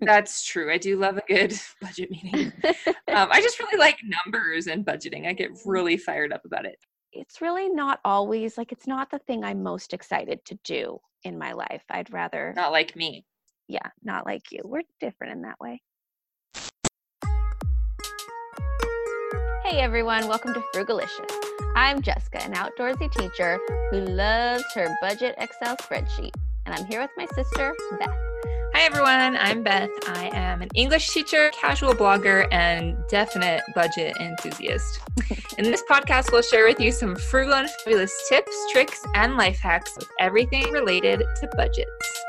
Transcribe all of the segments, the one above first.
That's true. I do love a good budget meeting. um, I just really like numbers and budgeting. I get really fired up about it. It's really not always like it's not the thing I'm most excited to do in my life. I'd rather Not like me. yeah, not like you. We're different in that way. Hey everyone, welcome to Frugalicious. I'm Jessica, an outdoorsy teacher who loves her budget Excel spreadsheet, and I'm here with my sister, Beth. Hi, everyone. I'm Beth. I am an English teacher, casual blogger, and definite budget enthusiast. In this podcast, we'll share with you some frugal and fabulous tips, tricks, and life hacks with everything related to budgets.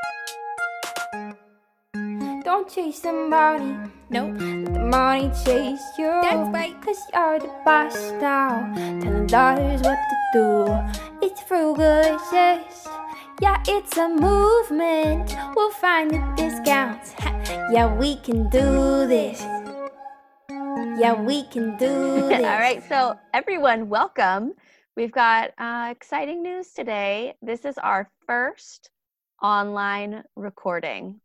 Don't chase the money, no. Let the money chase you. That's right, cause you're the boss now. Telling daughters what to do. It's frugalicious. Yeah, it's a movement. We'll find the discounts. Ha, Yeah, we can do this. Yeah, we can do this. All right, so everyone, welcome. We've got uh, exciting news today. This is our first online recording.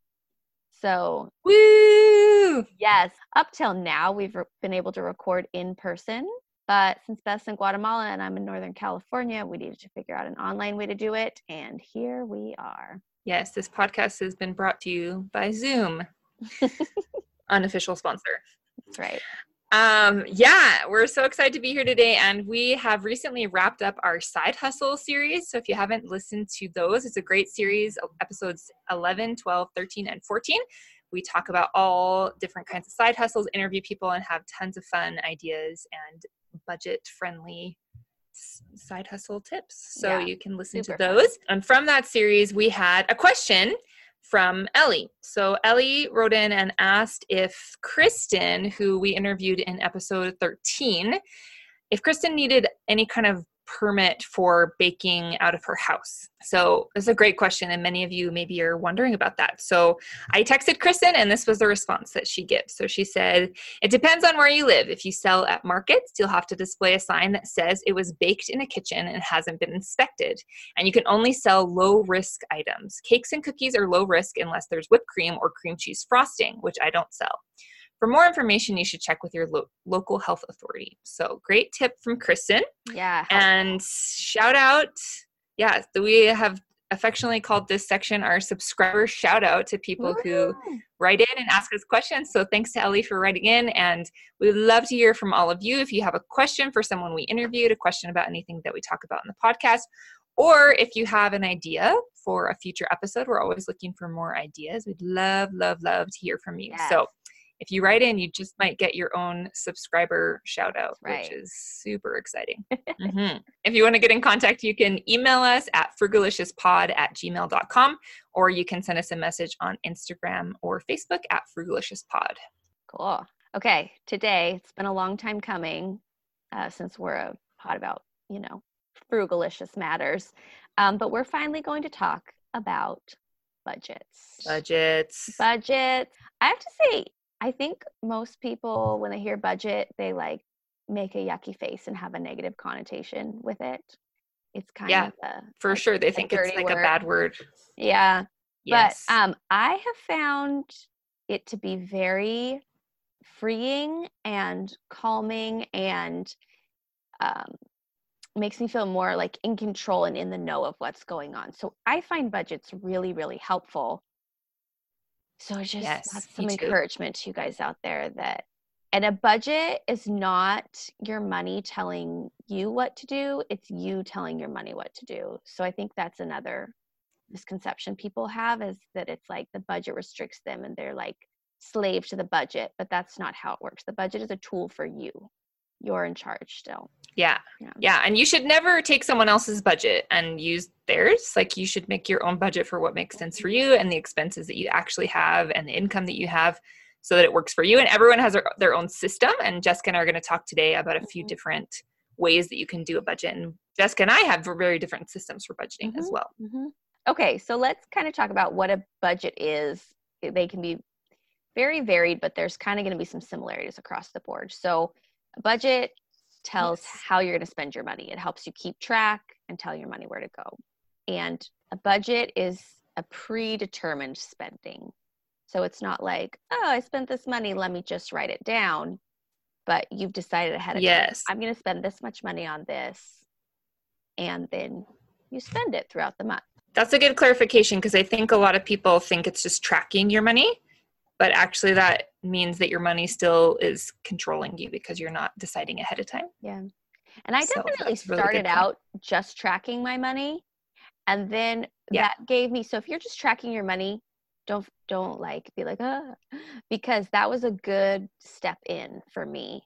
So, Woo! yes, up till now, we've re- been able to record in person. But since Beth's in Guatemala and I'm in Northern California, we needed to figure out an online way to do it. And here we are. Yes, this podcast has been brought to you by Zoom, unofficial sponsor. That's right. Um, yeah, we're so excited to be here today, and we have recently wrapped up our side hustle series. So if you haven't listened to those, it's a great series, episodes 11, 12, 13, and 14. We talk about all different kinds of side hustles, interview people, and have tons of fun ideas and budget friendly side hustle tips. So Yeah, you can listen to super fun. those. And from that series, we had a question from Ellie. So Ellie wrote in and asked if Kristen, who we interviewed in episode 13, if Kristen needed any kind of permit for baking out of her house. So this is a great question, and many of you maybe are wondering about that. So I texted Kristen, and this was the response that she gives. So she said, It depends on where you live. If you sell at markets, you'll have to display a sign that says it was baked in a kitchen and hasn't been inspected and you can only sell low risk items. Cakes and cookies are low risk unless there's whipped cream or cream cheese frosting, which I don't sell. For more information, you should check with your lo- local health authority. So, great tip from Kristen. Yeah. And shout out, yeah, we have affectionately called this section our subscriber shout out to people who write in and ask us questions. So thanks to Ellie for writing in. And we'd love to hear from all of you. If you have a question for someone we interviewed, a question about anything that we talk about in the podcast, or if you have an idea for a future episode, we're always looking for more ideas. We'd love, love, love to hear from you. So Yes. If you write in, you just might get your own subscriber shout out, Right. which is super exciting. Mhm. If you want to get in contact, you can email us at frugaliciouspod at gmail.com or you can send us a message on Instagram or Facebook at frugaliciouspod. Cool. Okay, today it's been a long time coming uh, since we're a pod about, you know, frugalicious matters. Um, but we're finally going to talk about budgets. Budgets. Budgets. I have to say, I think most people, when they hear budget, they like make a yucky face and have a negative connotation with it. It's kind Yeah, of a, For a- sure. They think it's like a bad word. Yeah. Yes. But um, I have found it to be very freeing and calming and um, makes me feel more like in control and in the know of what's going on. So I find budgets really, really helpful. So just Yes, that's me some too. encouragement to you guys out there that and a budget is not your money telling you what to do, it's you telling your money what to do. So I think that's another misconception people have is that it's like the budget restricts them and they're like slave to the budget, but that's not how it works. The budget is a tool for you. You're in charge still. yeah. Yeah. Yeah. And you should never take someone else's budget and use theirs. Like you should make your own budget for what makes sense for you and the expenses that you actually have and the income that you have so that it works for you. And everyone has their, own system. And Jessica and I are going to talk today about a few Mhm. different ways that you can do a budget. And Jessica and I have very different systems for budgeting as Mhm. well. hmm Okay, so let's kind of talk about what a budget is. They can be very varied, but there's kind of going to be some similarities across the board. So, a budget tells Yes. how you're going to spend your money. It helps you keep track and tell your money where to go. And a budget is a predetermined spending. So it's not like, oh, I spent this money, let me just write it down. But you've decided ahead of Yes. time, I'm going to spend this much money on this. And then you spend it throughout the month. That's a good clarification because I think a lot of people think it's just tracking your money, but actually that means that your money still is controlling you because you're not deciding ahead of time. Yeah. And I So definitely that's a really good started point. out just tracking my money. And then Yeah. that gave me so if you're just tracking your money, don't don't like be like, ah because that was a good step in for me.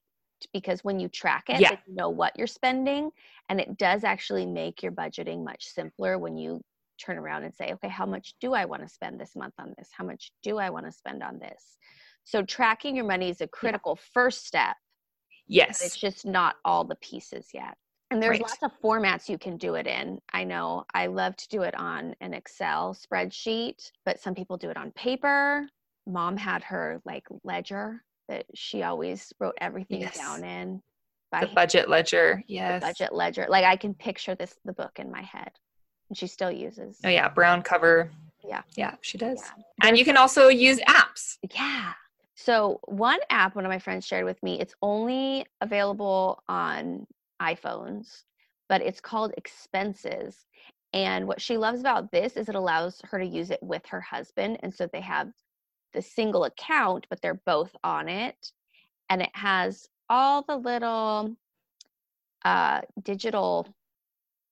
Because when you track it, Yeah. you know what you're spending. And it does actually make your budgeting much simpler when you turn around and say, okay, how much do I want to spend this month on this? How much do I want to spend on this? So tracking your money is a critical first step but it's just not all the pieces yet. And there's Right. lots of formats you can do it in. I know I love to do it on an Excel spreadsheet, but some people do it on paper. Mom had her like ledger that she always wrote everything Yes. down in by The hand, budget ledger. the Yes. budget ledger. Like I can picture this the book in my head. And she still uses. Oh yeah, brown cover. Yeah. Yeah, she does. Yeah. And you can also use apps. Yeah. So one app one of my friends shared with me, it's only available on iPhones, but it's called Expenses. And what she loves about this is it allows her to use it with her husband. And so they have the single account, but they're both on it. And it has all the little uh, digital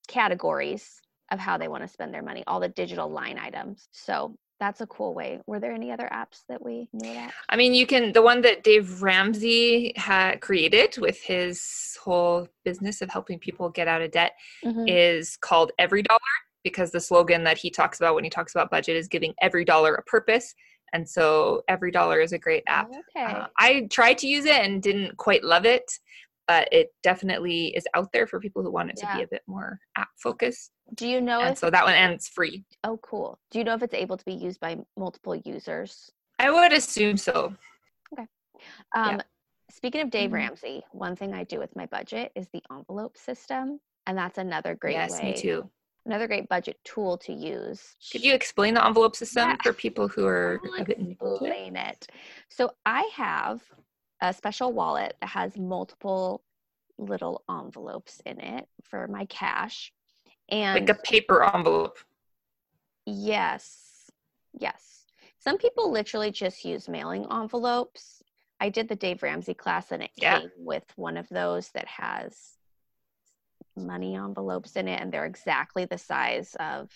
categories of how they want to spend their money, all the digital line items. So that's a cool way. Were there any other apps that we knew about? I mean, you can the one that Dave Ramsey had created with his whole business of helping people get out of debt Mhm. is called EveryDollar because the slogan that he talks about when he talks about budget is giving every dollar a purpose. And so EveryDollar is a great app. Okay. Uh, I tried to use it and didn't quite love it, but it definitely is out there for people who want it to be a bit more app focused. Do you know And so that one and it's free. oh cool. Do you know if it's able to be used by multiple users? I would assume so. Um speaking of Dave Mhm. Ramsey, one thing I do with my budget is the envelope system. And that's another great yes, way. me too. Another great budget tool to use. Could you explain the envelope system Yeah. for people who are I'll a bit new to it? explain it. So I have a special wallet that has multiple little envelopes in it for my cash. And Like a paper envelope. yes, yes. Some people literally just use mailing envelopes. I did the Dave Ramsey class and it Yeah. came with one of those that has money envelopes in it and they're exactly the size of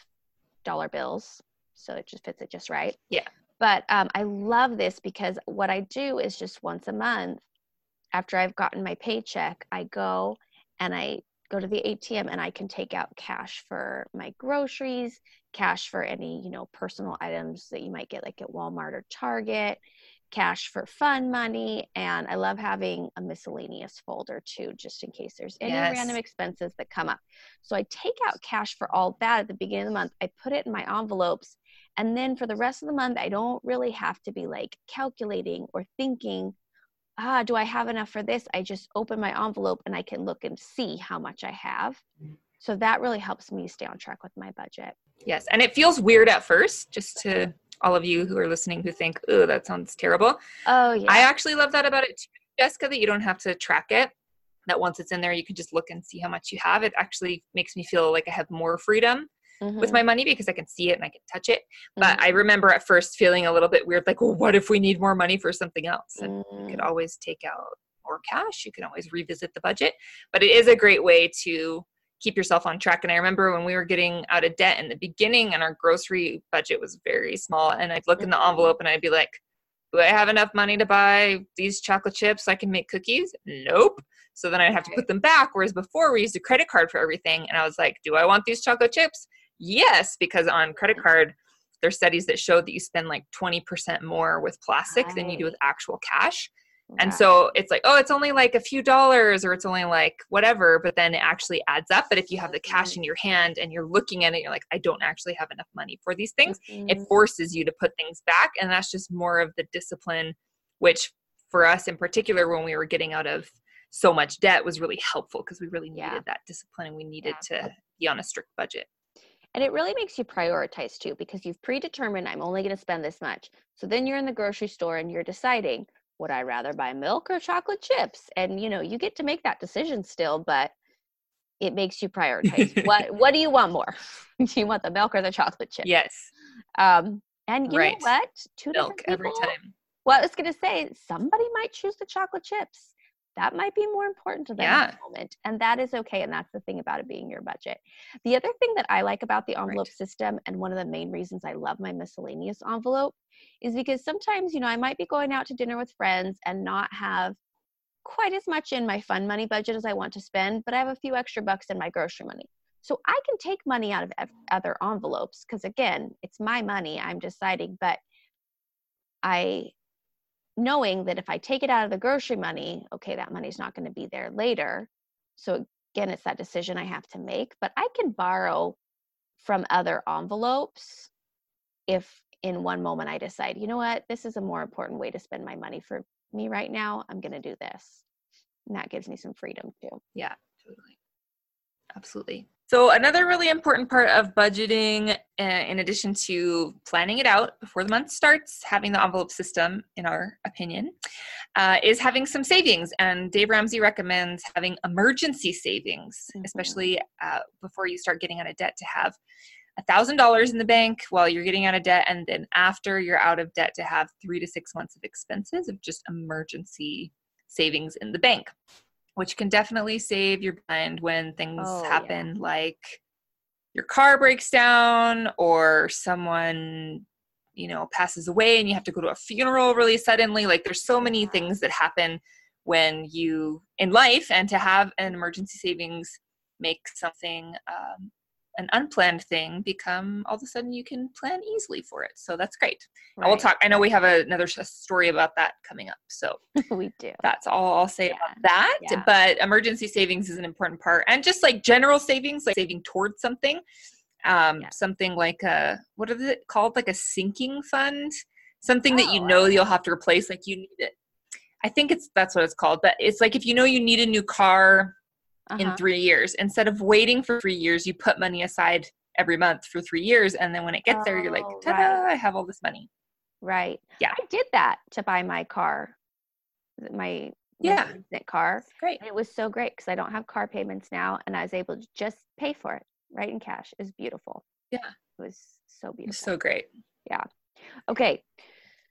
dollar bills. So it just fits it just right. Yeah. But um, I love this because what I do is just once a month after I've gotten my paycheck, I go and I go to the ATM and I can take out cash for my groceries, cash for any, you know, personal items that you might get like at Walmart or Target, cash for fun money, and I love having a miscellaneous folder too just in case there's any Yes. random expenses that come up. So I take out cash for all that at the beginning of the month. I put it in my envelopes and then for the rest of the month I don't really have to be like calculating or thinking ah, do I have enough for this? I just open my envelope and I can look and see how much I have. So that really helps me stay on track with my budget. Yes. And it feels weird at first, just to all of you who are listening who think, oh, that sounds terrible. Oh, yeah. I actually love that about it too, Jessica, that you don't have to track it. That once it's in there, you can just look and see how much you have. It actually makes me feel like I have more freedom with Mhm, my money because I can see it and I can touch it. But mhm, I remember at first feeling a little bit weird, like, well, what if we need more money for something else? And you could mm, always take out more cash. You can always revisit the budget. But it is a great way to keep yourself on track. And I remember when we were getting out of debt in the beginning and our grocery budget was very small. And I'd look in the Mhm. envelope and I'd be like, do I have enough money to buy these chocolate chips so I can make cookies? Nope. So then I'd have to put them back. Whereas before we used a credit card for everything. And I was like, do I want these chocolate chips? Yes, because on credit card, there's studies that show that you spend like 20% more with plastic than you do with actual cash. And so it's like, oh, it's only like a few dollars or it's only like whatever, but then it actually adds up. But if you have the cash in your hand and you're looking at it, you're like, I don't actually have enough money for these things. It Mhm, forces you to put things back. And that's just more of the discipline, which for us in particular, when we were getting out of so much debt, was really helpful because we really needed Yeah. that discipline and we needed to be on a strict budget. And it really makes you prioritize too because you've predetermined I'm only going to spend this much. So then you're in the grocery store and you're deciding would I rather buy milk or chocolate chips? And you know, you get to make that decision still, but it makes you prioritize what what do you want more? do you want the milk or the chocolate chip? Yes. Um and you Right. know what? Two Milk different every time. Well, I was going to say somebody might choose the chocolate chips. That might be more important to them Yeah. at the moment, and that is okay. And that's the thing about it being your budget. The other thing that I like about the envelope system, and one of the main reasons I love my miscellaneous envelope, is because sometimes you know I might be going out to dinner with friends and not have quite as much in my fun money budget as I want to spend, but I have a few extra bucks in my grocery money. So I can take money out of other envelopes because again, it's my money. I'm deciding, but I knowing that if I take it out of the grocery money, okay, that money's not going to be there later. So again, it's that decision I have to make, but I can borrow from other envelopes if in one moment I decide, you know what, this is a more important way to spend my money for me right now. I'm going to do this. And that gives me some freedom too. Yeah, totally. Absolutely. So, another really important part of budgeting, uh, in addition to planning it out before the month starts, having the envelope system, in our opinion, uh, is having some savings. And Dave Ramsey recommends having emergency savings, Mhm. especially uh, before you start getting out of debt, to have $1,000 in the bank while you're getting out of debt. And then after you're out of debt, to have three to six months of expenses of just emergency savings in the bank which can definitely save your mind when things Oh, yeah. happen like your car breaks down or someone you know passes away and you have to go to a funeral really suddenly. Like there's so many things that happen when you in life and to have an emergency savings make something um, an unplanned thing become all of a sudden you can plan easily for it so that's great And we'll talk i know we have another story about that coming up so we do. that's all I'll say Yeah. about that. Yeah. But emergency savings is an important part, and just like general savings, like saving towards something, um, Yeah. something like a what is it called, like a sinking fund, something that you Oh, know you'll have to replace, like you need it. I think it's that's what it's called, but it's like if you know you need a new car in Uh-huh. three years, instead of waiting for three years, you put money aside every month for three years, and then when it gets there, you're like, Oh, ta-da! right. I have all this money. Right. Yeah. I did that to buy my car, my Yeah. car. Great. And it was so great because I don't have car payments now, and I was able to just pay for it right in cash. It was beautiful. Yeah. It was so beautiful. So great. Yeah. Okay.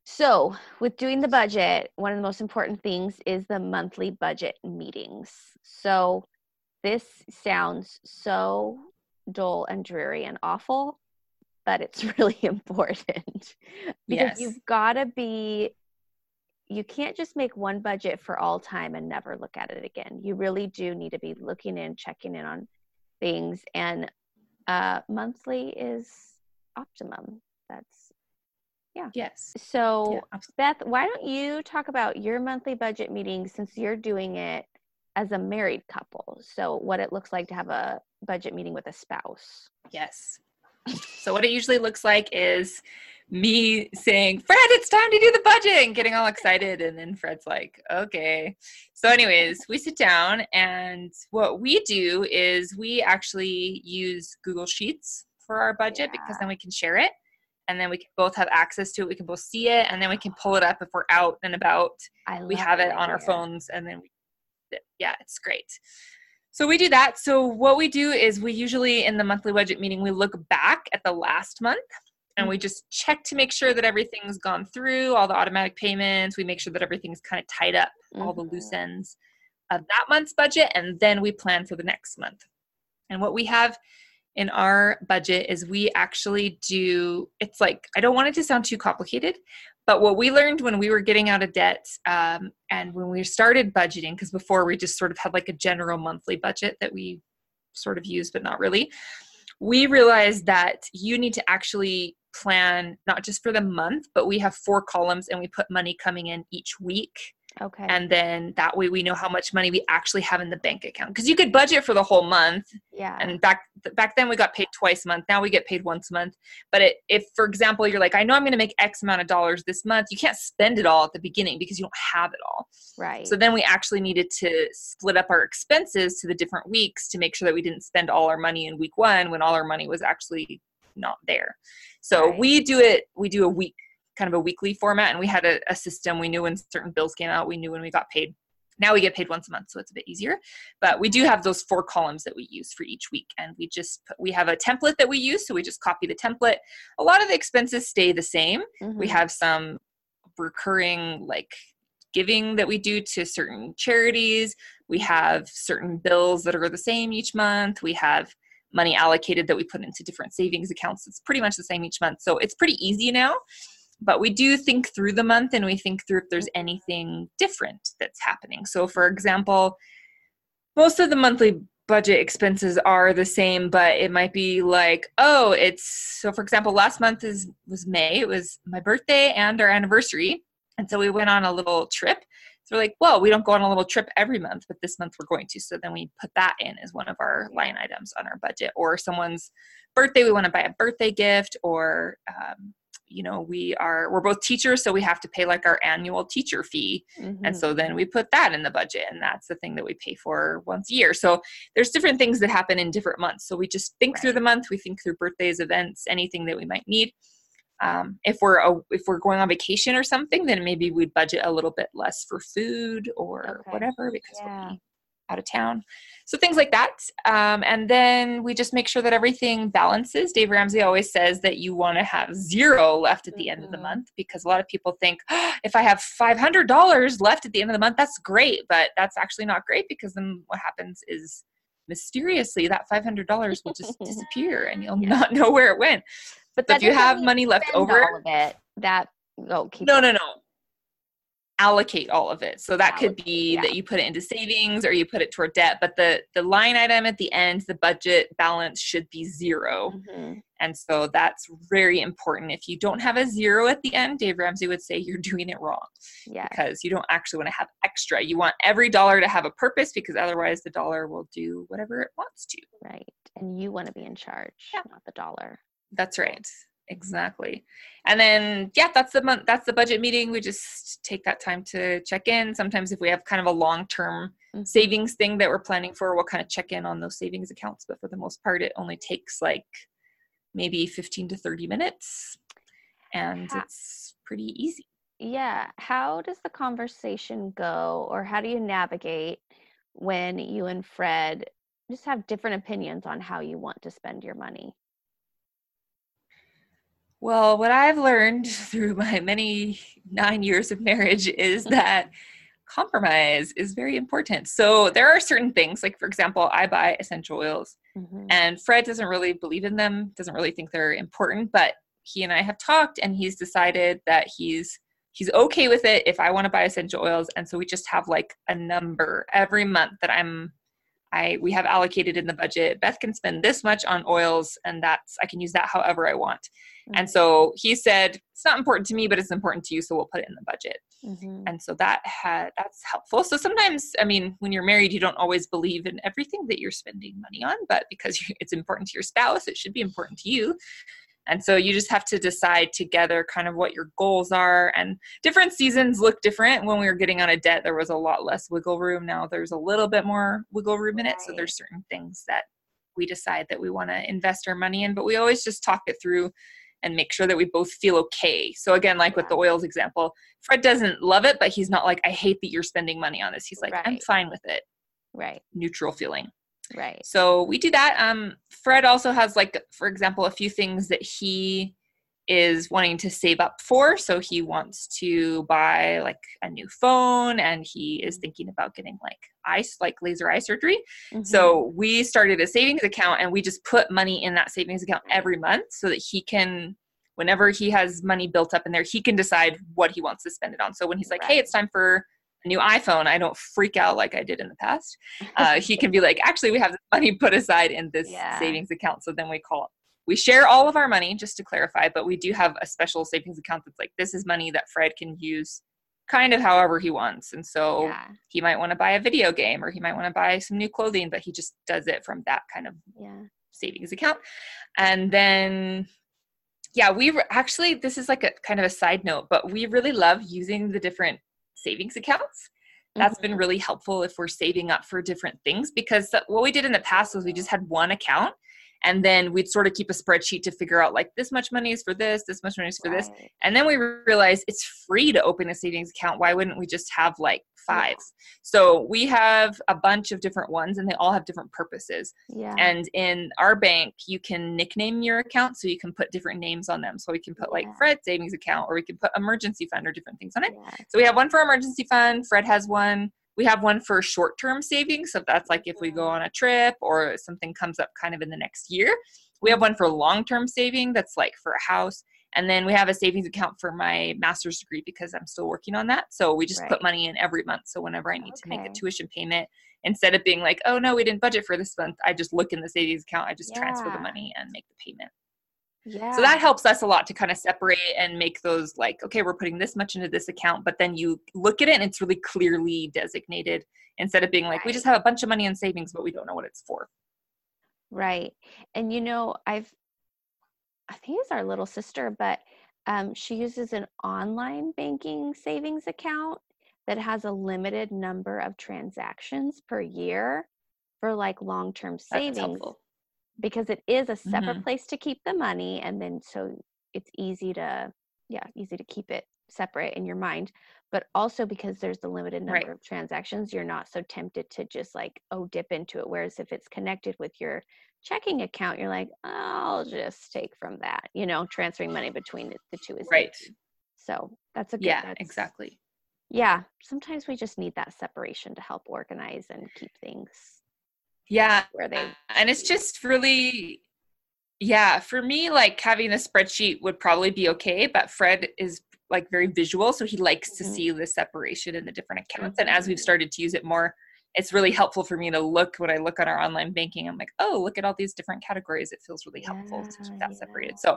So, with doing the budget, one of the most important things is the monthly budget meetings. So, this sounds so dull and dreary and awful, but it's really important because Yes. you've got to be you can't just make one budget for all time and never look at it again. You really do need to be looking in, checking in on things, and uh, monthly is optimum. That's yeah. Yes. so. Yeah. Beth, why don't you talk about your monthly budget meeting since you're doing it as a married couple? So, what it looks like to have a budget meeting with a spouse. Yes. So what it usually looks like is me saying, Fred, it's time to do the budget and getting all excited. And then Fred's like, okay. So, anyways, we sit down and what we do is we actually use Google Sheets for our budget because then we can share it and then we can both have access to it. We can both see it and then we can pull it up if we're out and about I we have it on our phones and then we yeah it's great. So we do that. So what we do is we usually in the monthly budget meeting we look back at the last month and we just check to make sure that everything's gone through all the automatic payments. We make sure that everything's kind of tied up all the loose Mhm. ends of that month's budget and then we plan for the next month. And what we have in our budget is we actually do it's like i don't want it to sound too complicated but what we learned when we were getting out of debt um, and when we started budgeting because before we just sort of had like a general monthly budget that we sort of used but not really we realized that you need to actually plan not just for the month but we have four columns and we put money coming in each week Okay. and then that way we know how much money we actually have in the bank account because you could budget for the whole month yeah. and back back then we got paid twice a month now we get paid once a month but it, if for example you're like i know i'm going to make x amount of dollars this month you can't spend it all at the beginning because you don't have it all right. so then we actually needed to split up our expenses to the different weeks to make sure that we didn't spend all our money in week one when all our money was actually not there so Right. we do it we do a week kind of a weekly format and we had a, a system. We knew when certain bills came out we knew when we got paid. Now we get paid once a month so it's a bit easier. But we do have those four columns that we use for each week and we just put, we have a template that we use so we just copy the template. A lot of the expenses stay the same. We Mhm. have some recurring like giving that we do to certain charities. We have certain bills that are the same each month. We have money allocated that we put into different savings accounts. It's pretty much the same each month. So it's pretty easy now but we do think through the month and we think through if there's anything different that's happening. So for example most of the monthly budget expenses are the same but it might be like oh it's so for example last month is was may it was my birthday and our anniversary. And so we went on a little trip. So we're like well we don't go on a little trip every month but this month we're going to. So then we put that in as one of our line items on our budget. Or someone's birthday we want to buy a birthday gift or um, you know we are we're both teachers so we have to pay like our annual teacher fee and Mhm. so then we put that in the budget and that's the thing that we pay for once a year so there's different things that happen in different months so we just think through the month we think through birthdays events anything that we might need um, if we're a, if we're going on vacation or something then maybe we'd budget a little bit less for food or Okay. whatever because Yeah. we'll be out of town so things like that. Um, and then we just make sure that everything balances. Dave ramsey always says that you want to have zero left at the end of the Mhm. month because a lot of people think "Oh, if i have $500 left at the end of the month that's great but that's actually not great because then what happens is mysteriously that $500 will just disappear and you'll Yeah. not know where it went. But so if you have money left over all of it, that oh keep no no no allocate all of it so that could be yeah. that you put it into savings or you put it toward debt but the the line item at the end the budget balance should be zero Mhm. and so that's very important if you don't have a zero at the end dave ramsey would say you're doing it wrong yeah because you don't actually want to have extra you want every dollar to have a purpose because otherwise the dollar will do whatever it wants to right and you want to be in charge Yeah. not the dollar That's right. Exactly. And then yeah, that's the month that's the budget meeting. We just take that time to check in. Sometimes if we have kind of a long-term Mhm. savings thing that we're planning for, we'll kind of check in on those savings accounts, but for the most part it only takes like maybe 15 to 30 minutes and it's pretty easy. yeah how does the conversation go or how do you navigate when you and fred just have different opinions on how you want to spend your money Well, what I've learned through my many nine years of marriage is that compromise is very important. So there are certain things, like for example, I buy essential oils, Mhm. and Fred doesn't really believe in them, doesn't really think they're important, but he and I have talked, and he's decided that he's he's okay with it if I want to buy essential oils, and so we just have like a number every month that I'm. I, we have allocated in the budget. Beth can spend this much on oils, and that's I can use that however I want. And so he said, it's not important to me, but it's important to you, so we'll put it in the budget. Mhm. And so that had that's helpful. So sometimes, I mean, when you're married, you don't always believe in everything that you're spending money on, but because it's important to your spouse, it should be important to you. And so you just have to decide together kind of what your goals are. And different seasons look different. When we were getting on a debt, there was a lot less wiggle room. Now there's a little bit more wiggle room in it. So there's certain things that we decide that we want to invest our money in, but we always just talk it through and make sure that we both feel okay. So again, like with the oils example, Fred doesn't love it, but he's not like, I hate that you're spending money on this. He's like, I'm fine with it. right Neutral feeling. right So we do that. Um, Fred also has like, for example, a few things that he is wanting to save up for. So he wants to buy like a new phone and he is thinking about getting like ice, like laser eye surgery. Mhm. So we started a savings account and we just put money in that savings account every month so that he can, whenever he has money built up in there, he can decide what he wants to spend it on. So when he's like, hey, it's time for a new iPhone, I don't freak out like I did in the past. Uh, he can be like, actually, we have money put aside in this Yeah. savings account. So then we call we share all of our money just to clarify but we do have a special savings account that's like this is money that fred can use kind of however he wants. And so yeah. he might want to buy a video game or he might want to buy some new clothing, but he just does it from that kind of Yeah. savings account. And then, yeah, we re- actually, this is like a kind of a side note, but we really love using the different savings accounts. That's been mm-hmm. really helpful if we're saving up for different things because what we did in the past was we just had one account and then we'd sort of keep a spreadsheet to figure out like this much money is for this, this much money is for this. And then we realized it's free to open a savings account. Why wouldn't we just have like five? So we have a bunch of different ones and they all have different purposes. Yeah. And in our bank, you can nickname your account so you can put different names on them. So we can put like Yeah. Fred savings account or we can put emergency fund or different things on it. yeah. So we have one for emergency fund. Fred has one. We have one for short term savings. So that's like if we go mm-hmm. on a trip or something comes up kind of in the next year. We have one for long term saving that's like for a house. And then we have a savings account for my master's degree because I'm still working on that. So we just Right. put money in every month. So whenever I need to make a tuition payment, instead of being like, oh no, we didn't budget for this month, I just look in the savings account, I just transfer the money and make the payment. Yeah. So that helps us a lot to kind of separate and make those like, okay, we're putting this much into this account, but then you look at it and it's really clearly designated instead of being like, we just have a bunch of money in savings, but we don't know what it's for. Right. And you know, I've I think it's our little sister, but um, she uses an online banking savings account that has a limited number of transactions per year for like long-term That's savings. Because it is a separate Mhm. place to keep the money and then so it's easy to yeah, easy to keep it separate in your mind but also because there's the limited number Right. of transactions you're not so tempted to just like oh dip into it whereas if it's connected with your checking account you're like i'll just take from that you know transferring money between the, the two is Right. easy. so that's a good Yeah, that's- exactly. yeah sometimes we just need that separation to help organize and keep things Yeah. where they And it's just really, yeah, for me, like having a spreadsheet would probably be okay, but Fred is like very visual. So he likes to Mhm. see the separation in the different accounts. And as we've Mhm. started to use it more, it's really helpful for me to look when I look on our online banking. I'm like, oh, look at all these different categories. It feels really helpful to Yeah, keep that yeah. separated. So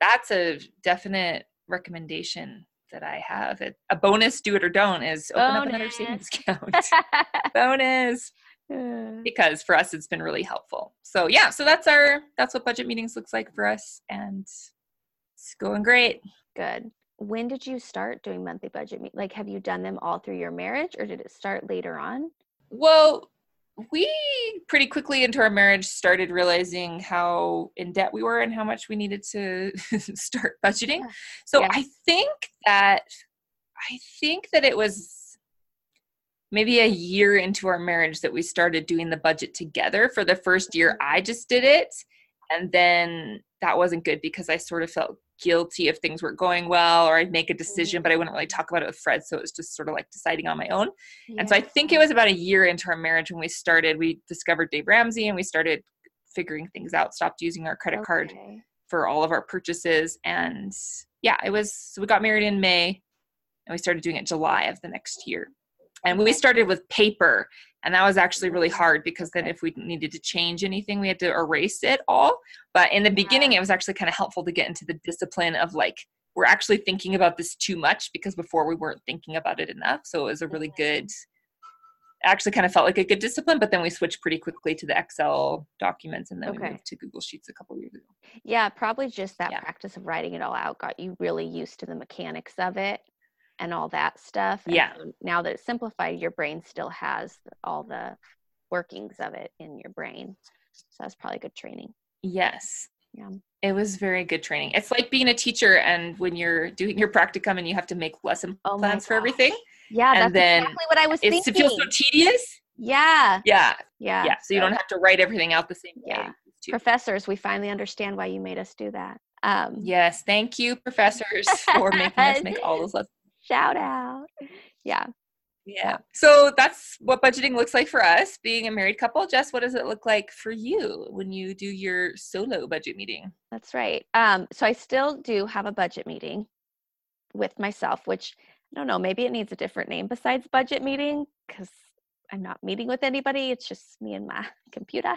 that's a definite recommendation that I have. A a bonus, do it or don't, is open up another savings account. bonus Because for us it's been really helpful so yeah so that's our that's what budget meetings looks like for us and it's going great Good. When did you start doing monthly budget meet? Like, have you done them all through your marriage, or did it start later on? well we pretty quickly into our marriage started realizing how in debt we were and how much we needed to start budgeting so Yeah. i think that i think that it was maybe a year into our marriage that we started doing the budget together for the first year mm-hmm. i just did it. And then that wasn't good because i sort of felt guilty if things weren't going well or i'd make a mm-hmm. decision but i wouldn't really talk about it with fred. So it was just sort of like deciding on my own. And so I think it was about a year into our marriage when we started, we discovered Dave Ramsey and we started figuring things out, stopped using our credit card for all of our purchases. And yeah, it was, so we got married in May and we started doing it July of the next year. And we started with paper. And that was actually really hard because then if we needed to change anything, we had to erase it all. But in the beginning, it was actually kind of helpful to get into the discipline of like, we're actually thinking about this too much because before we weren't thinking about it enough. So it was a really mm-hmm. good, actually kind of felt like a good discipline. But then we switched pretty quickly to the Excel documents and then we moved to Google Sheets a couple years ago. Yeah, probably just that Yeah. practice of writing it all out got you really used to the mechanics of it and all that stuff. Yeah. now that it's simplified, your brain still has all the workings of it in your brain. So that's probably good training. Yes. Yeah. It was very good training. It's like being a teacher and when you're doing your practicum and you have to make lesson Oh plans for everything. Yeah, And that's then exactly what I was It's, it thinking. feels so tedious. yeah, Yeah. yeah, Yeah. So you don't have to write everything out the same way. Yeah. you used to. Professors, we finally understand why you made us do that. Um, Yes. Thank you, professors, for making us make all those lessons. Shout out. Yeah. Yeah. So that's what budgeting looks like for us, being a married couple. Jess, what does it look like for you when you do your solo budget meeting? That's right. Um, so I still do have a budget meeting with myself, which I don't know, maybe it needs a different name besides budget meeting because I'm not meeting with anybody. It's just me and my computer.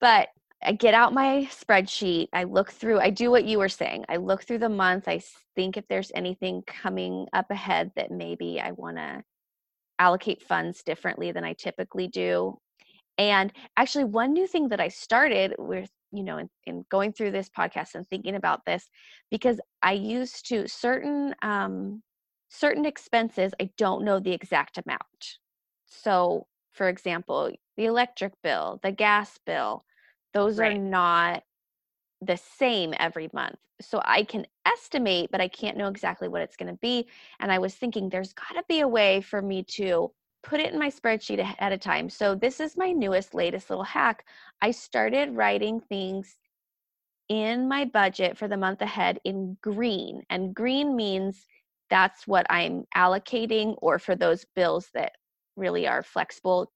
But I get out my spreadsheet. I look through, I do what you were saying. I look through the month. I think if there's anything coming up ahead that maybe I want to allocate funds differently than I typically do. And actually, one new thing that I started with, you know, in, in going through this podcast and thinking about this, because I used to certain um, certain expenses, I don't know the exact amount. So, for example, the electric bill, the gas bill, those right. are not the same every month. So I can estimate, but I can't know exactly what it's going to be. And I was thinking there's got to be a way for me to put it in my spreadsheet ahead of time. So this is my newest, latest little hack. I started writing things in my budget for the month ahead in green. And green means that's what I'm allocating, or for those bills that really are flexible,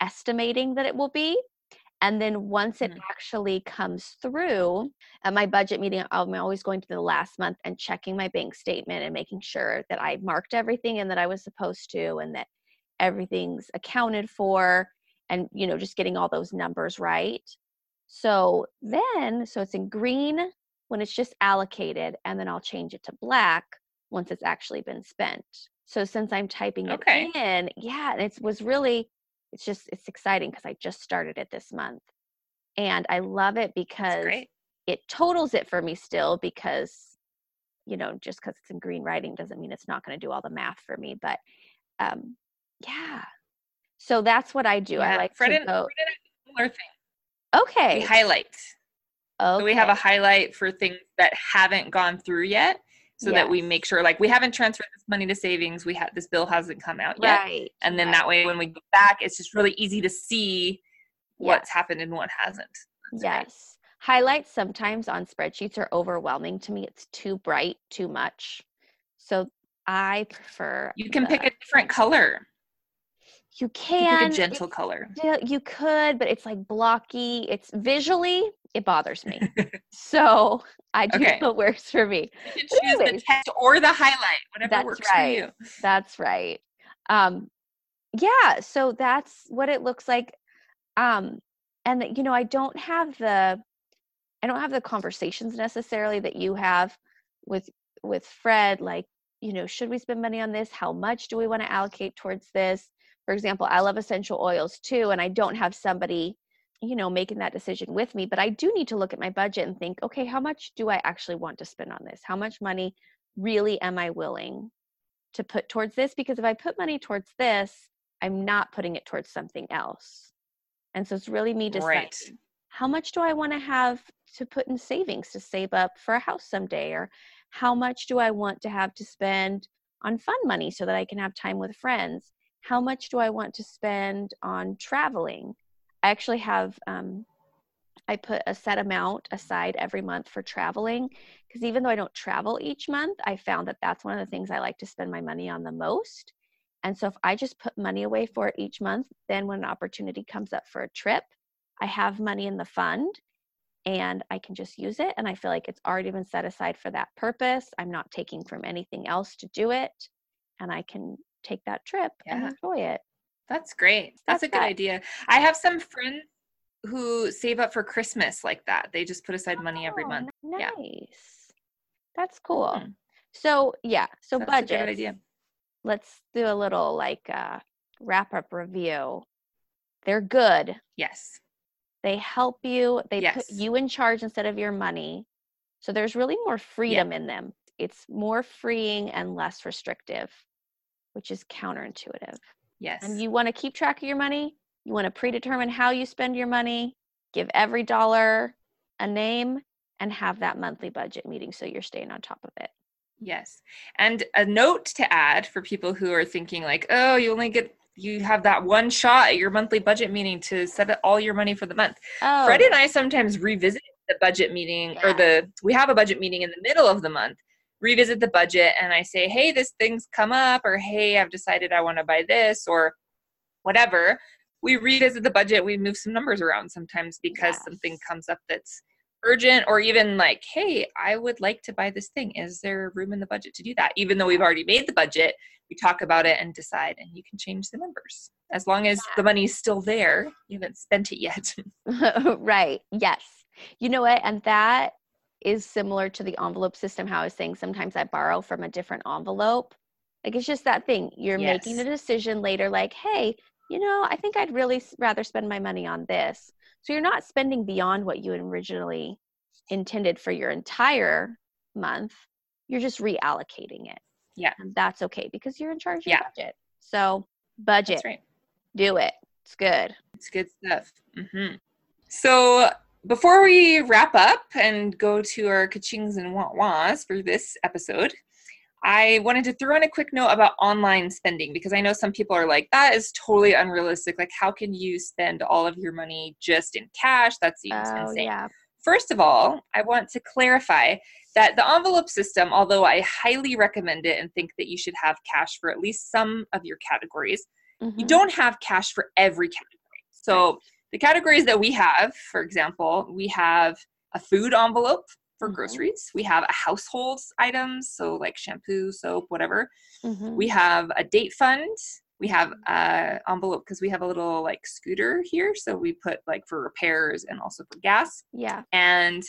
estimating that it will be. And then once it mm. actually comes through at my budget meeting, I'm always going to the last month and checking my bank statement and making sure that I marked everything and that I was supposed to and that everything's accounted for and, you know, just getting all those numbers right. So then, so it's in green when it's just allocated, and then I'll change it to black once it's actually been spent. So since I'm typing okay. it in, yeah, it was really it's just it's exciting because I just started it this month. And I love it because it totals it for me still because you know, just because it's in green writing doesn't mean it's not going to do all the math for me. But um, yeah, so that's what I do. Yeah, I like Fred to and, go. Fred thing. Okay. We highlight. Okay. So we have a highlight for things that haven't gone through yet so yes. that we make sure like we haven't transferred this money to savings we have this bill hasn't come out yet right. and then right. that way when we go back it's just really easy to see what's happened and what hasn't That's yes great. highlights sometimes on spreadsheets are overwhelming to me it's too bright too much so i prefer you can the, pick a different color you can you a gentle color you could but it's like blocky it's visually it bothers me so I do okay. what works for me. You can choose anyways, the text or the highlight, whatever that's works right. for you. That's right. Um, yeah, so that's what it looks like. Um, and you know, I don't have the I don't have the conversations necessarily that you have with with Fred, like, you know, should we spend money on this? How much do we want to allocate towards this? For example, I love essential oils too, and I don't have somebody you know making that decision with me but i do need to look at my budget and think okay how much do i actually want to spend on this? How much money really am i willing to put towards this? Because if i put money towards this i'm not putting it towards something else. And so it's really me deciding right. how much do i want to have to put in savings to save up for a house someday? Or how much do i want to have to spend on fun money so that i can have time with friends? How much do i want to spend on traveling I actually have um, I put a set amount aside every month for traveling because even though I don't travel each month, I found that that's one of the things I like to spend my money on the most. And so if I just put money away for it each month, then when an opportunity comes up for a trip, I have money in the fund and I can just use it. And I feel like it's already been set aside for that purpose. I'm not taking from anything else to do it. And I can take that trip yeah. and enjoy it. That's great. That's, That's a good that. idea. I have some friends who save up for Christmas like that. They just put aside money every oh, month. Nice. Yeah. That's cool. Mm-hmm. So yeah, so That's budget. good idea. Let's do a little like uh, wrap up review. They're good. Yes. They help you. They yes. put you in charge instead of your money. So there's really more freedom yeah. in them. It's more freeing and less restrictive, which is counterintuitive. Yes. And you want to keep track of your money. You want to predetermine how you spend your money, give every dollar a name, and have that monthly budget meeting so you're staying on top of it. Yes. And a note to add for people who are thinking, like, oh, you only get you have that one shot at your monthly budget meeting to set all your money for the month. Oh. Fred and I sometimes revisit the budget meeting yeah. or the we have a budget meeting in the middle of the month revisit the budget and I say, hey, this thing's come up, or hey, I've decided I want to buy this, or whatever, we revisit the budget. We move some numbers around sometimes because something comes up that's urgent, or even like, hey, I would like to buy this thing. Is there room in the budget to do that? Even though we've already made the budget, we talk about it and decide, and you can change the numbers. as long as the money's still there, you haven't spent it yet. right. Yes. You know what? And that is similar to the envelope system. How I was saying sometimes I borrow from a different envelope. Like it's just that thing. You're Yes. making a decision later, like, hey, you know, I think I'd really rather spend my money on this. So you're not spending beyond what you originally intended for your entire month. You're just reallocating it. Yeah. And that's okay because you're in charge of your Yeah. budget. So budget, That's right. do it. It's good. It's good stuff. hmm So before we wrap up and go to our kachings and wah wahs for this episode, I wanted to throw in a quick note about online spending because I know some people are like, that is totally unrealistic. Like, how can you spend all of your money just in cash? That seems Oh insane. yeah. First of all, I want to clarify that the envelope system, although I highly recommend it and think that you should have cash for at least some of your categories, you Mhm. don't have cash for every category. So the categories that we have, for example, we have a food envelope for Mhm. groceries. We have a household items, so like shampoo, soap, whatever. Mhm. We have a date fund. We have a envelope because we have a little like scooter here, so we put like for repairs and also for gas yeah. and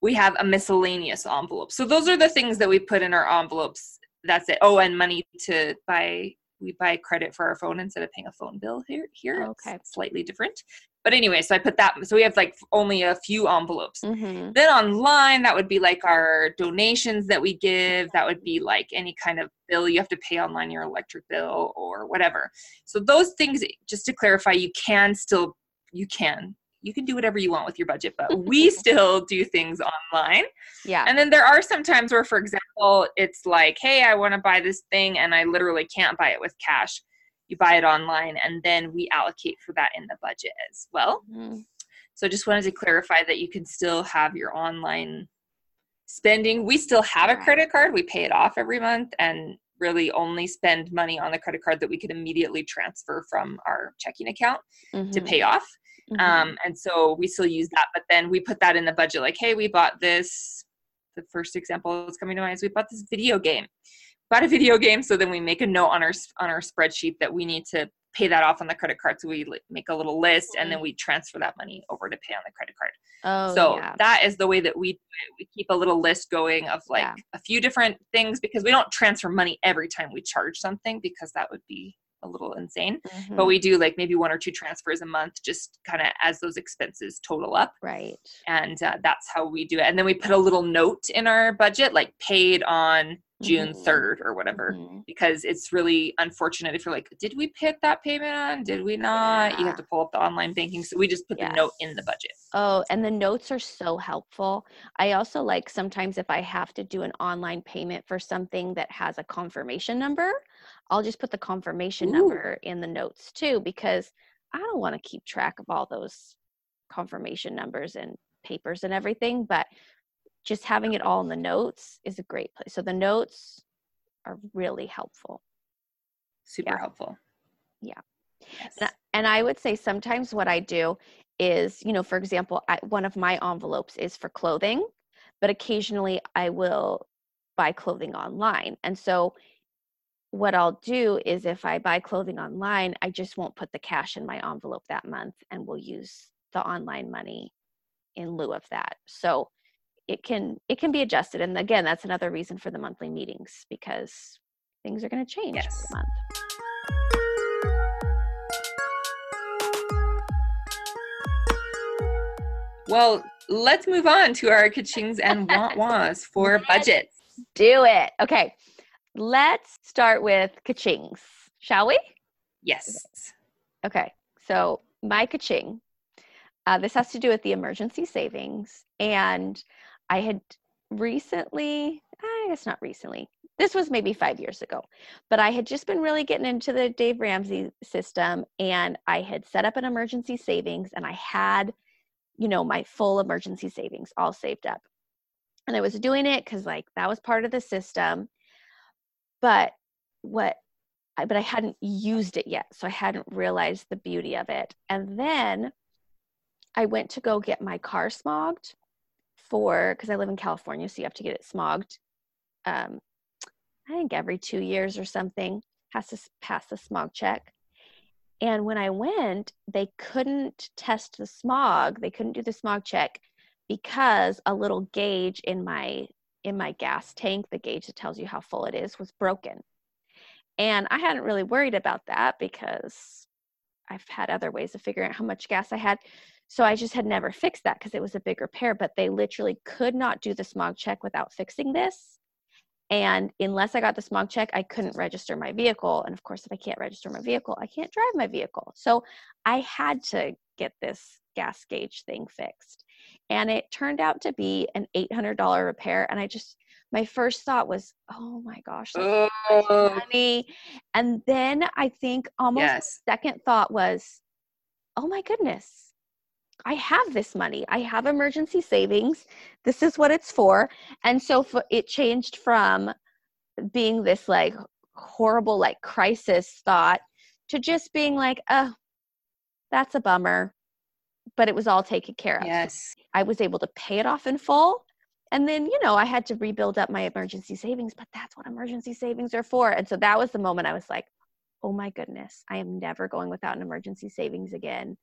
we have a miscellaneous envelope. So those are the things that we put in our envelopes. That's it. Oh, and money to buy. We buy credit for our phone instead of paying a phone bill here. Here, It's Okay. slightly different. But anyway, so I put that. So we have like only a few envelopes. Mhm. Then online, that would be like our donations that we give. That would be like any kind of bill you have to pay online, your electric bill or whatever. So those things, just to clarify, you can still, you can, you can do whatever you want with your budget, but we still do things online. Yeah. And then there are some times where, for example, it's like, hey, I want to buy this thing and I literally can't buy it with cash. You buy it online and then we allocate for that in the budget as well. Mhm. So just wanted to clarify that you can still have your online spending. We still have a credit card. We pay it off every month and really only spend money on the credit card that we could immediately transfer from our checking account to Mhm. pay off. Mhm. Um, and so we still use that, but then we put that in the budget like, hey, we bought this. The first example that's coming to mind is we bought this video game. Bought a video game, so then we make a note on our on our spreadsheet that we need to pay that off on the credit card. So we make a little list, and then mm-hmm. we transfer that money over to pay on the credit card. oh, so yeah. that is the way that we. We keep a little list going of like Yeah. a few different things because we don't transfer money every time we charge something because that would be a little insane but Mhm. we do like maybe one or two transfers a month just kind of as those expenses total up right. and uh, that's how we do it and then we put a little note in our budget like paid on june Mhm. 3rd or whatever Mhm. because it's really unfortunate if you're like did we put that payment on did we not you have to pull up the online banking so we just put the note in the budget Oh, and the notes are so helpful. I also like sometimes if I have to do an online payment for something that has a confirmation number, I'll just put the confirmation Ooh. number in the notes too because I don't want to keep track of all those confirmation numbers and papers and everything, but just having it all in the notes is a great place. So the notes are really helpful. super Yeah. helpful Yeah. yes. And I- And I would say sometimes what I do is, you know, for example, I, one of my envelopes is for clothing, but occasionally I will buy clothing online. And so what I'll do is if I buy clothing online, I just won't put the cash in my envelope that month and we'll use the online money in lieu of that. So it can it can be adjusted and again that's another reason for the monthly meetings because things are going to change Yes. every month. well let's move on to our kachings and want wants for budgets Do it. Okay. Let's start with kachings, shall we? yes Okay. So, my kaching, uh, this has to do with the emergency savings. And I had recently, I guess not recently, this was maybe five years ago, but I had just been really getting into the Dave Ramsey system and I had set up an emergency savings and I had, you know, my full emergency savings all saved up. And I was doing it because, like, that was part of the system. But what I, but I hadn't used it yet, so I hadn't realized the beauty of it. And then I went to go get my car smogged for because I live in California, so you have to get it smogged. Um, I think every two years or something has to pass the smog check. And when I went, they couldn't test the smog. They couldn't do the smog check because a little gauge in my in my gas tank, the gauge that tells you how full it is, was broken. And I hadn't really worried about that because I've had other ways of figuring out how much gas I had. So I just had never fixed that because it was a big repair, but they literally could not do the smog check without fixing this. And unless I got the smog check, I couldn't register my vehicle. And of course, if I can't register my vehicle, I can't drive my vehicle. So I had to get this gas gauge thing fixed. And it turned out to be an $800 repair. And I just, my first thought was, oh my gosh, that's Oh, much money. And then I think almost yes. second thought was, oh my goodness, I have this money. I have emergency savings. This is what it's for. And so it changed from being this like horrible, like crisis thought to just being like, oh, that's a bummer. But it was all taken care of. Yes. I was able to pay it off in full. And then, you know, I had to rebuild up my emergency savings, but that's what emergency savings are for. And so that was the moment I was like, oh my goodness, I am never going without an emergency savings again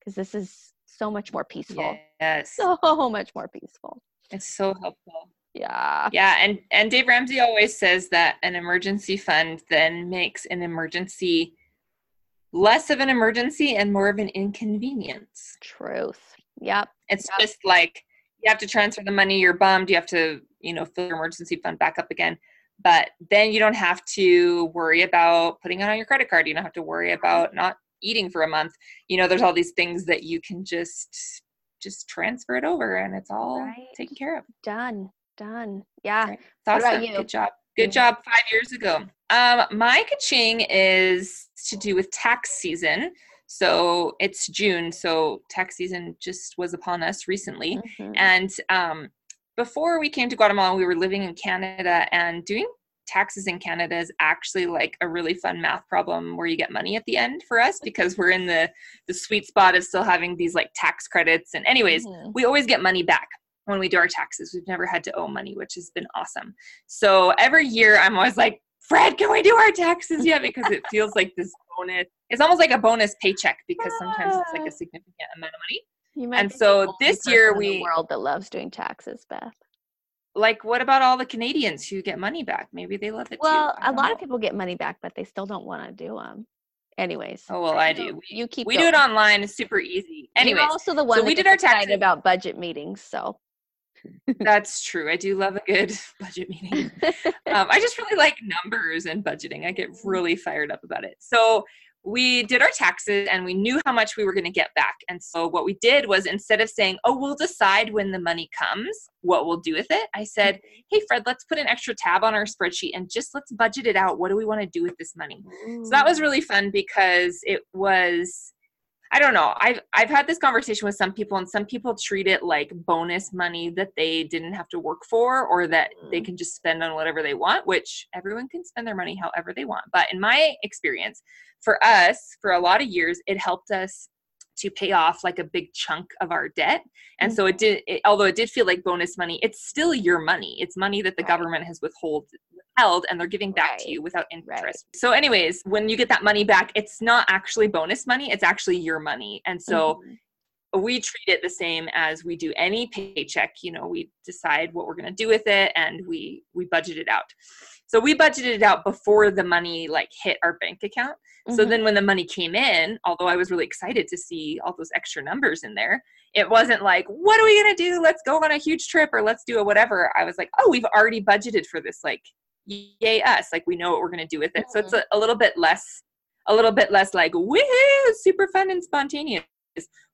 because this is so much more peaceful. Yes. So much more peaceful. It's so helpful. Yeah. Yeah, and and Dave Ramsey always says that an emergency fund then makes an emergency less of an emergency and more of an inconvenience. Truth. Yep. It's Yep. just like you have to transfer the money, you're bummed, you have to, you know, fill your emergency fund back up again. But then you don't have to worry about putting it on your credit card. You don't have to worry uh-huh. about not eating for a month. You know, there's all these things that you can just just transfer it over and it's all Right. taken care of. Done. Done. Yeah. Right. It's What about awesome. Good job. Good job five years ago. Um, my kaching is to do with tax season. So it's June. So tax season just was upon us recently. Mhm. And um, before we came to Guatemala, we were living in Canada and doing taxes in Canada is actually like a really fun math problem where you get money at the end for us because we're in the the sweet spot of still having these like tax credits and anyways Mhm. we always get money back when we do our taxes. We've never had to owe money, which has been awesome. So every year I'm always like, Fred, can we do our taxes yet? Because it feels like this bonus. It's almost like a bonus paycheck because sometimes it's like a ah. significant amount of money. You might and so this year we- world that loves doing taxes, Beth. Like, what about all the Canadians who get money back? Maybe they love it Well, a lot know. of people get money back, but they still don't want to do them. Anyways. Oh well, I do. We, You keep we do it online. It's super easy. You're also the one we that did our taxes. about budget meetings. So that's true. I do love a good budget meeting. um, I just really like numbers and budgeting. I get really fired up about it. So we did our taxes and we knew how much we were going to get back. And so what we did was instead of saying, oh, we'll decide when the money comes, what we'll do with it, I said, hey, Fred, let's put an extra tab on our spreadsheet and just let's budget it out. What do we want to do with this money? So that was really fun because it was I don't know. I've I've had this conversation with some people and some people treat it like bonus money that they didn't have to work for or that they mm. can just spend on whatever they want, which everyone can spend their money however they want. But in my experience, for us, for a lot of years, it helped us to pay off like a big chunk of our debt. And so it did it, although it did feel like bonus money, it's still your money. It's money that the Right. government has withhold held and they're giving back Right. to you without Right. interest. So anyways, when you get that money back, it's not actually bonus money, it's actually your money. And so Mhm. we treat it the same as we do any paycheck you know we decide what we're going to do with it and we we budget it out so we budgeted it out before the money like hit our bank account so Mhm. then when the money came in although i was really excited to see all those extra numbers in there it wasn't like what are we going to do let's go on a huge trip or let's do a whatever i was like oh we've already budgeted for this like yay us like we know what we're going to do with it. So it's a, a little bit less a little bit less like woohoo super fun and spontaneous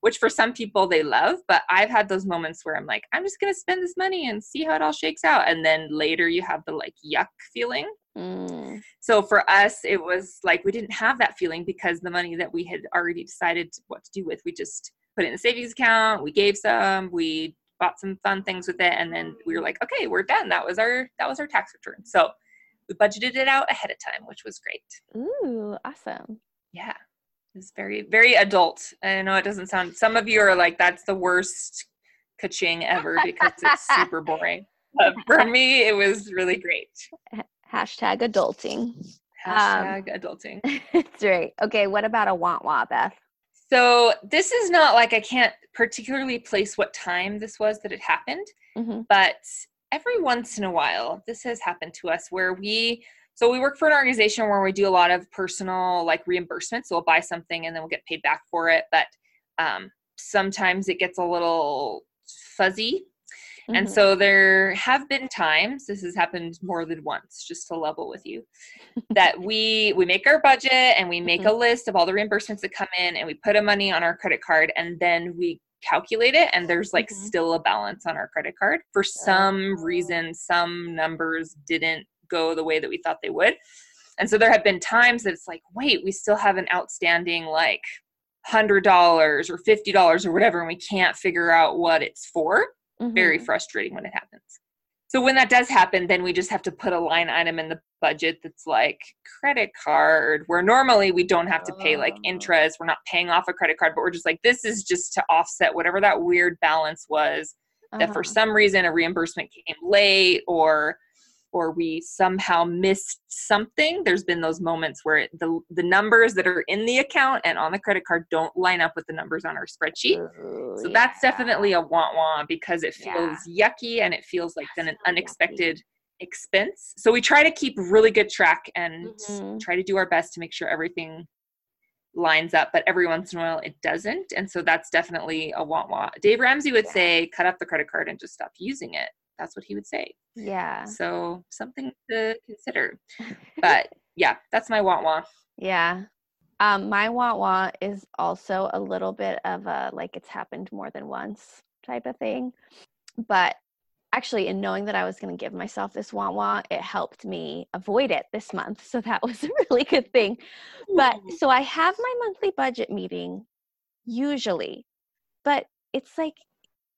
which for some people they love but i've had those moments where i'm like i'm just going to spend this money and see how it all shakes out and then later you have the like yuck feeling. Mm. so for us it was like we didn't have that feeling because the money that we had already decided what to do with we just put it in a savings account we gave some we bought some fun things with it and then we were like okay we're done. That was our that was our tax return. So we budgeted it out ahead of time which was great Ooh, awesome. yeah it's very very adult i know it doesn't sound some of you are like that's the worst kaching ever because it's super boring but for me it was really great Hashtag adulting. Hashtag adulting. That's right. Okay, what about a want want, Beth? So this is not like I can't particularly place what time this was that it happened, Mm-hmm. but every once in a while this has happened to us where we so we work for an organization where we do a lot of personal like reimbursement. So we'll buy something and then we'll get paid back for it, but um, sometimes it gets a little fuzzy and Mhm. so there have been times, this has happened more than once, just to level with you, that we we make our budget and we make a list of all the reimbursements that come in and we put a money on our credit card and then we calculate it and there's like Mhm. still a balance on our credit card. For some reason, some numbers didn't go the way that we thought they would. And so there have been times that it's like, wait, we still have an outstanding like hundred dollars or fifty dollars or whatever, and we can't figure out what it's for very Mhm. frustrating when it happens. So when that does happen, then we just have to put a line item in the budget that's like credit card, where normally we don't have to pay like Oh. interest. We're not paying off a credit card, but we're just like, this is just to offset whatever that weird balance was that for Uh-huh. some reason a reimbursement came late or or we somehow missed something there's been those moments where it, the the numbers that are in the account and on the credit card don't line up with the numbers on our spreadsheet Ooh, so that's definitely a want want because it feels yucky and it feels like then an So yucky. unexpected expense. So we try to keep really good track and Mhm. try to do our best to make sure everything lines up, but every once in a while it doesn't. And so that's definitely a want want. Dave Ramsey would Yeah. say cut up the credit card and just stop using it. That's what he would say. Yeah. So something to consider. But yeah, that's my want want. Yeah. Um, my want want is also a little bit of a like it's happened more than once type of thing. But actually, in knowing that I was going to give myself this want want, it helped me avoid it this month. So that was a really good thing. But so I have my monthly budget meeting usually, but it's like,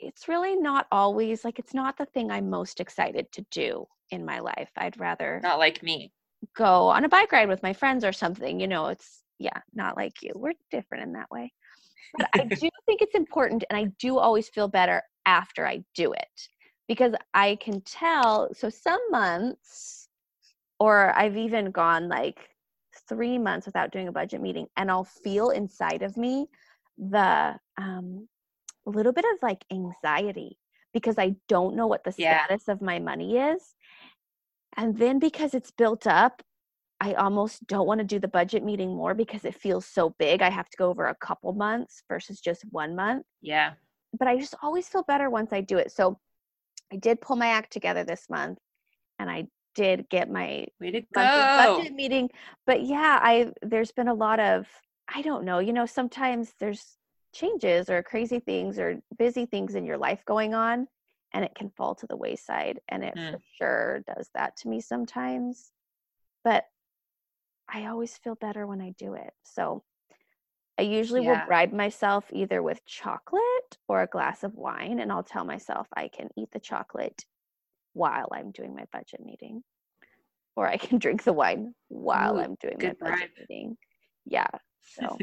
it's really not always like, it's not the thing I'm most excited to do in my life. I'd rather not like me. go on a bike ride with my friends or something. You know, it's yeah, not like you. We're different in that way. But I do think it's important and I do always feel better after I do it because I can tell. So some months, or I've even gone like three months without doing a budget meeting, and I'll feel inside of me the um, a little bit of like anxiety because I don't know what the Yeah. status of my money is. And then because it's built up, I almost don't want to do the budget meeting more because it feels so big. I have to go over a couple months versus just one month. Yeah. But I just always feel better once I do it. So I did pull my act together this month and I did get my Way to monthly go. budget meeting. But yeah, I there's been a lot of I don't know, you know, sometimes there's changes or crazy things or busy things in your life going on and it can fall to the wayside and it Mm. for sure does that to me sometimes. But I always feel better when I do it. So I usually Yeah. will bribe myself either with chocolate or a glass of wine and I'll tell myself I can eat the chocolate while I'm doing my budget meeting. Or I can drink the wine while Ooh, I'm doing my budget bribe. meeting. Yeah. So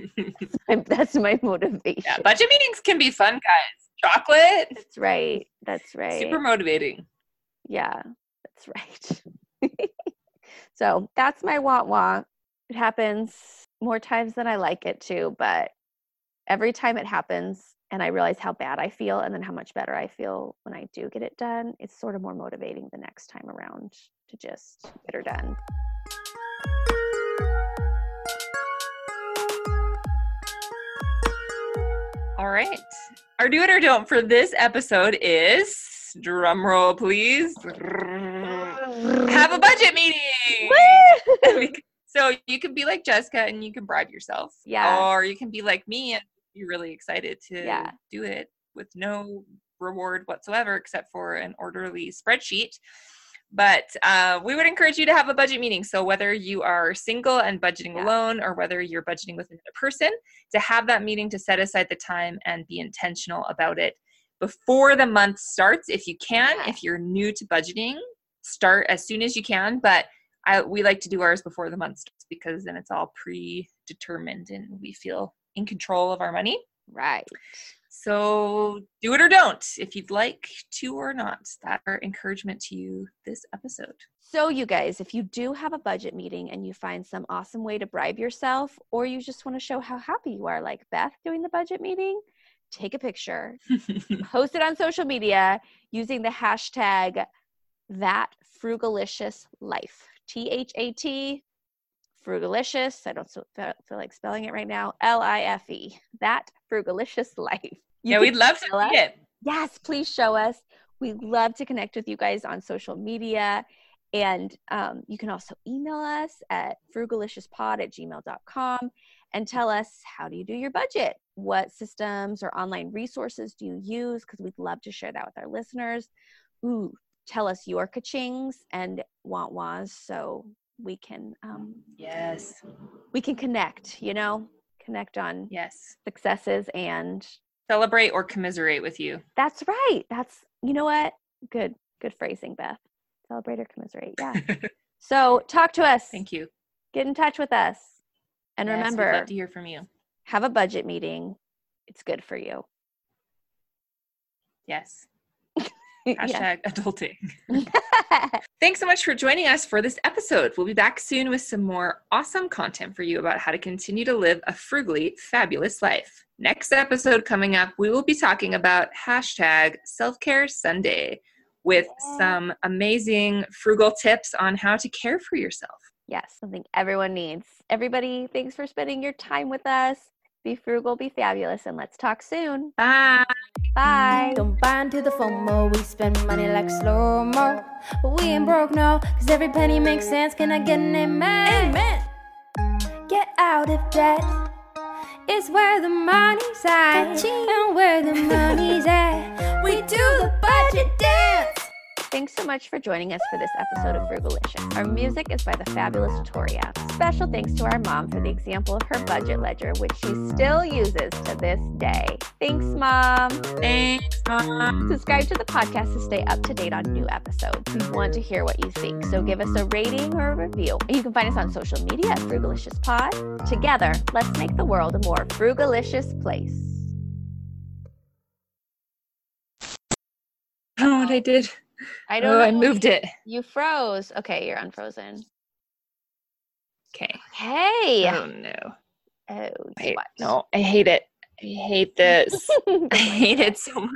that's my motivation. yeah, budget meetings can be fun, guys. Chocolate, That's right. That's right. super motivating. Yeah, that's right. so that's my want want. It happens more times than I like it to, but every time it happens and I realize how bad I feel and then how much better I feel when I do get it done, it's sort of more motivating the next time around to just get her done. All right. Our do it or don't for this episode is drum roll, please. Have a budget meeting. so you can be like Jessica and you can bribe yourself. Yeah. Or you can be like me and be really excited to Yeah. do it with no reward whatsoever except for an orderly spreadsheet. But uh, we would encourage you to have a budget meeting. So whether you are single and budgeting Yeah. alone or whether you're budgeting with another person, to have that meeting to set aside the time and be intentional about it before the month starts if you can. Yeah. If you're new to budgeting, start as soon as you can. But I, we like to do ours before the month starts because then it's all predetermined and we feel in control of our money. Right. So do it or don't if you'd like to or not. That our encouragement to you this episode. So, you guys, if you do have a budget meeting and you find some awesome way to bribe yourself, or you just want to show how happy you are, like Beth doing the budget meeting, take a picture, post it on social media using the hashtag that frugalicious life. T H A T frugalicious. I don't feel like spelling it right now. L I F E. That frugalicious life. You yeah, we'd love to see it. yes, please show us. We love to connect with you guys on social media. And um, you can also email us at frugaliciouspod at gmail.com and tell us how do you do your budget? What systems or online resources do you use? Because we'd love to share that with our listeners. Ooh, tell us your kachings and want wants so we can um, Yes. we can connect, you know, connect on Yes. successes and Celebrate or commiserate with you. That's right. That's you know what? Good, good phrasing, Beth. Celebrate or commiserate. Yeah. so talk to us. Thank you. Get in touch with us. And Yes, remember, love to hear from you. have a budget meeting. It's good for you. Yes. Hashtag adulting. Thanks so much for joining us for this episode. We'll be back soon with some more awesome content for you about how to continue to live a frugally fabulous life. Next episode coming up, we will be talking about hashtag self care Sunday with some amazing frugal tips on how to care for yourself. yes, something everyone needs. Everybody, thanks for spending your time with us. Be frugal, be fabulous, and let's talk soon. Bye. Bye. Don't buy into the FOMO. We spend money like slow mo. But we ain't broke, no. Cause every penny makes sense. Can I get an amen? Amen. Get out of debt. It's where the money's at. And where the money's at. We do the budget dance. Thanks so much for joining us for this episode of Frugalicious. Our music is by the fabulous Toria. Special thanks to our mom for the example of her budget ledger, which she still uses to this day. Thanks, Mom. Thanks, Mom. Subscribe to the podcast to stay up to date on new episodes. We want to hear what you think, so give us a rating or a review. You can find us on social media at Frugalicious Pod. Together, let's make the world a more frugalicious place. I don't know what I did. I don't Oh, know. I moved it. You froze. Okay, you're unfrozen. Okay. Hey. Oh no. Oh, Wait, no, I hate it. I hate this. I hate it so much.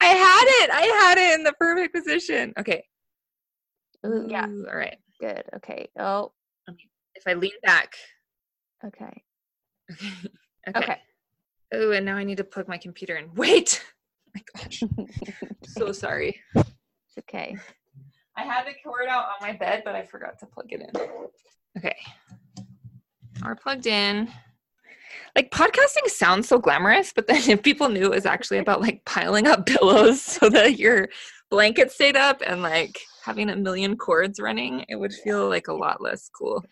I had it. I had it in the perfect position. Okay. Ooh, yeah, All right. good. Okay. Oh, If I lean back. okay. Okay. Okay. Oh, and now I need to plug my computer in. Wait. Oh my gosh. so sorry. It's okay. I had the cord out on my bed, but I forgot to plug it in. Okay. Are plugged in. Like podcasting sounds so glamorous, but then if people knew it was actually about like piling up pillows so that your blanket stayed up and like having a million cords running, it would feel like a lot less cool.